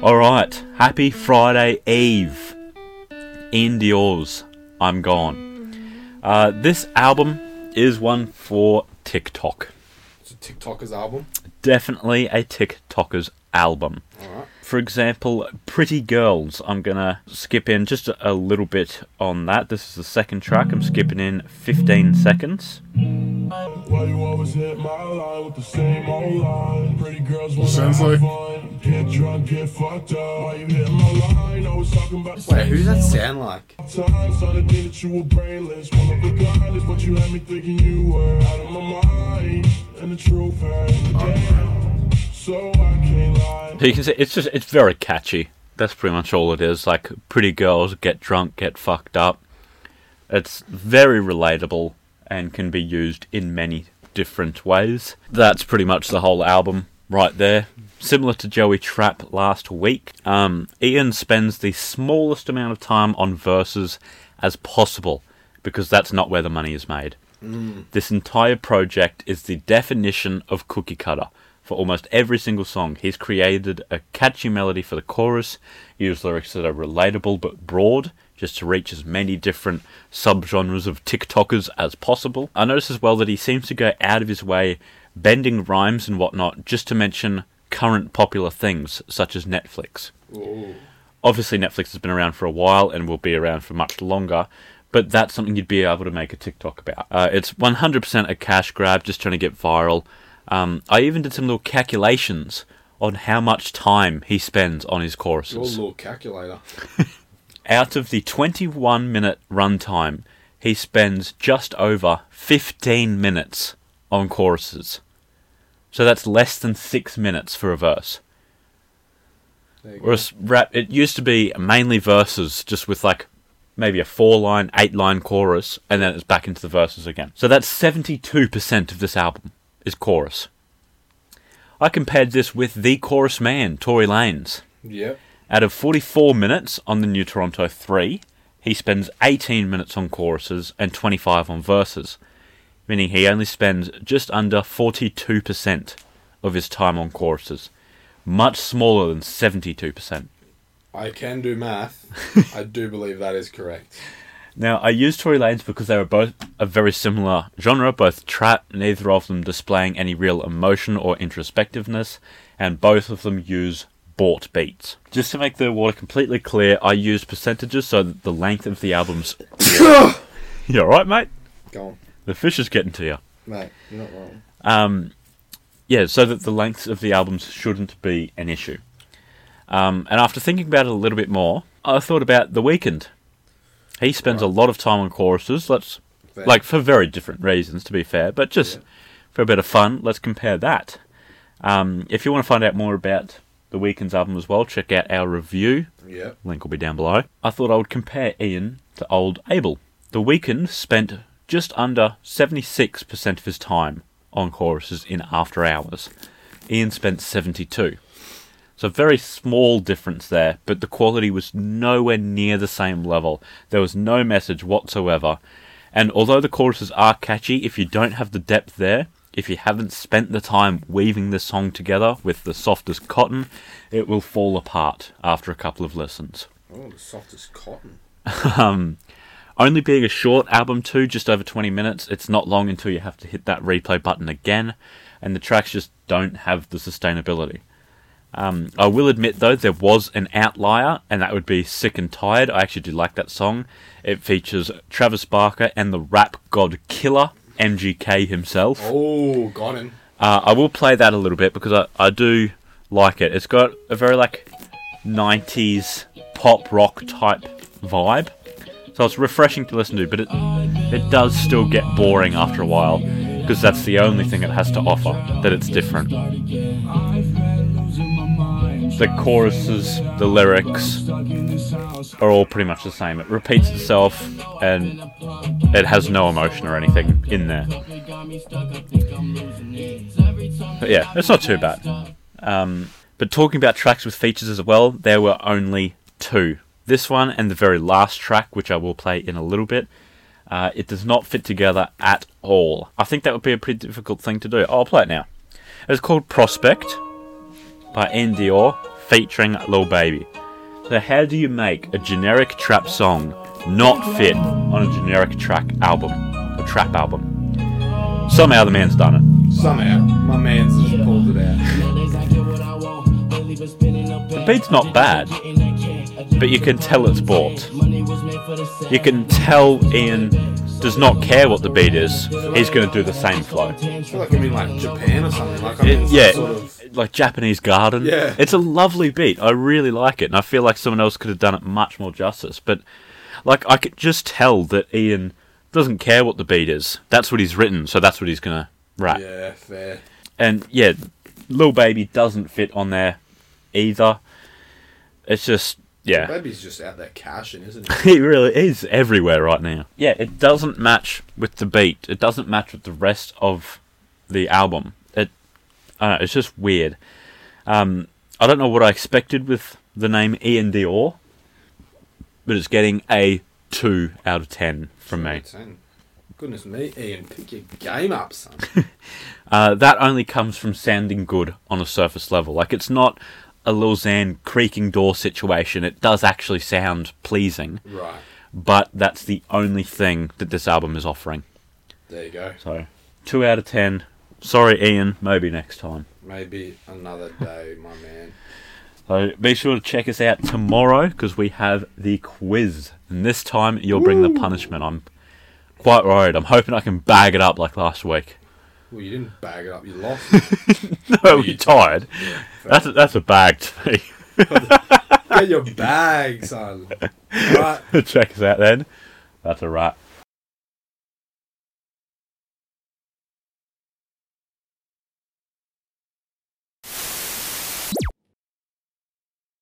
Alright, happy Friday Eve. Iann Dior's. I'm Gone. Uh, this album is one for TikTok. It's a TikToker's album. Definitely a TikToker's album. Alright. For example, Pretty Girls. I'm gonna skip in just a, a little bit on that. This is the second track. I'm skipping in 15 seconds. Why you always hit my line with the same old line? Pretty girls wanna Sounds have like- fun. Get drunk, get fucked up. Why you hit my line? Always talking about Wait, same who's that sound like? Times started thinking that you were brainless. One of a kind is what you had me thinking you were out of my mind. And the truth hurt. Oh. So I can't lie. You can see it's just it's very catchy. That's pretty much all it is. Like pretty girls get drunk, get fucked up. It's very relatable and can be used in many different ways. That's pretty much the whole album right there. Similar to Joey Trap last week, um, Ian spends the smallest amount of time on verses as possible because that's not where the money is made. This entire project is the definition of cookie cutter. For almost every single song, he's created a catchy melody for the chorus, used lyrics that are relatable but broad, just to reach as many different subgenres of TikTokers as possible. I notice as well that he seems to go out of his way bending rhymes and whatnot just to mention current popular things such as Netflix Ooh. obviously Netflix has been around for a while and will be around for much longer, but that's something you'd be able to make a TikTok about. Uh, it's 100% a cash grab, just trying to get viral. Um, I even did some little calculations on how much time he spends on his Your little calculator. Out of the 21 minute runtime, he spends just over 15 minutes on choruses. So that's less than six minutes for a verse. Whereas rap, it used to be mainly verses, just with like maybe a four line, eight line chorus, and then it's back into the verses again. So that's 72% of this album is chorus. I compared this with The Chorus Man, Tory Lanez. Yep. Out of 44 minutes on the New Toronto 3, he spends 18 minutes on choruses and 25 on verses, meaning he only spends just under 42% of his time on choruses, much smaller than 72%. I can do math. I do believe that is correct. Now, I use Tory Lanez because they were both a very similar genre, both trap, neither of them displaying any real emotion or introspectiveness, and both of them use bought beats. Just to make the water completely clear, I use percentages so that the length of the albums. you alright, mate? Go on. The fish is getting to you. Mate, you're not wrong. Um, yeah, so that the length of the albums shouldn't be an issue. Um, and after thinking about it a little bit more, I thought about The Weeknd. He spends a lot of time on choruses. Let's Fair. like for very different reasons, to be fair, but just Yeah. for a bit of fun, let's compare that. Um, if you want to find out more about The Weeknd's album as well, check out our review. Yeah. Link will be down below. I thought I would compare Ian to old Abel. The Weeknd spent just under 76% of his time on choruses in After Hours. Ian spent 72. So a very small difference there, but the quality was nowhere near the same level. There was no message whatsoever. And although the choruses are catchy, if you don't have the depth there, if you haven't spent the time weaving the song together with the softest cotton, it will fall apart after a couple of listens. Oh, the softest cotton. Um, only being a short album too, just over 20 minutes, it's not long until you have to hit that replay button again, and the tracks just don't have the sustainability. Um, I will admit though, there was an outlier, and that would be Sick and Tired. I actually do like that song. It features Travis Barker and the rap god killer, MGK himself. Oh, got him. Uh, I will play that a little bit because I, I do like it. It's got a very like 90s pop rock type vibe. So it's refreshing to listen to, but it it does still get boring after a while because that's the only thing it has to offer that it's different. The choruses, the lyrics are all pretty much the same. It repeats itself and it has no emotion or anything in there. But yeah, it's not too bad. Um, but talking about tracks with features as well, there were only two. This one and the very last track, which I will play in a little bit. Uh, it does not fit together at all. I think that would be a pretty difficult thing to do. I'll play it now. It's called Prospect by Dior featuring Lil Baby. So how do you make a generic trap song not fit on a generic track album, a trap album? Somehow the man's done it. Somehow, my man's just pulled it out. The beat's not bad, but you can tell it's bought. You can tell Ian does not care what the beat is. He's going to do the same flow. I feel like like Japan or something. Like in It- yeah, sort of. Like Japanese garden. Yeah. it's a lovely beat. I really like it, and I feel like someone else could have done it much more justice. But like, I could just tell that Ian doesn't care what the beat is. That's what he's written, so that's what he's gonna rap. Yeah, fair. And yeah, Lil Baby doesn't fit on there either. It's just yeah. Lil Baby's just out there cashing, isn't he? He really is everywhere right now. Yeah, it doesn't match with the beat. It doesn't match with the rest of the album. I don't know, it's just weird. Um, I don't know what I expected with the name Iann Dior, but it's getting a two out of ten from me. Ten. Goodness me, Ian, pick your game up, son. Uh, that only comes from sounding good on a surface level. Like it's not a Lil Xan creaking door situation. It does actually sound pleasing, right, but that's the only thing that this album is offering. there you go. So, two out of ten. Sorry, Ian. Maybe next time. Maybe another day, my man. So be sure to check us out tomorrow because we have the quiz, and this time you'll bring the punishment. I'm quite worried. I'm hoping I can bag it up like last week. Well, you didn't bag it up, you lost. No, you're tired. That's a, that's a bag to me. Get your bag, son. Right. check us out then. That's a wrap.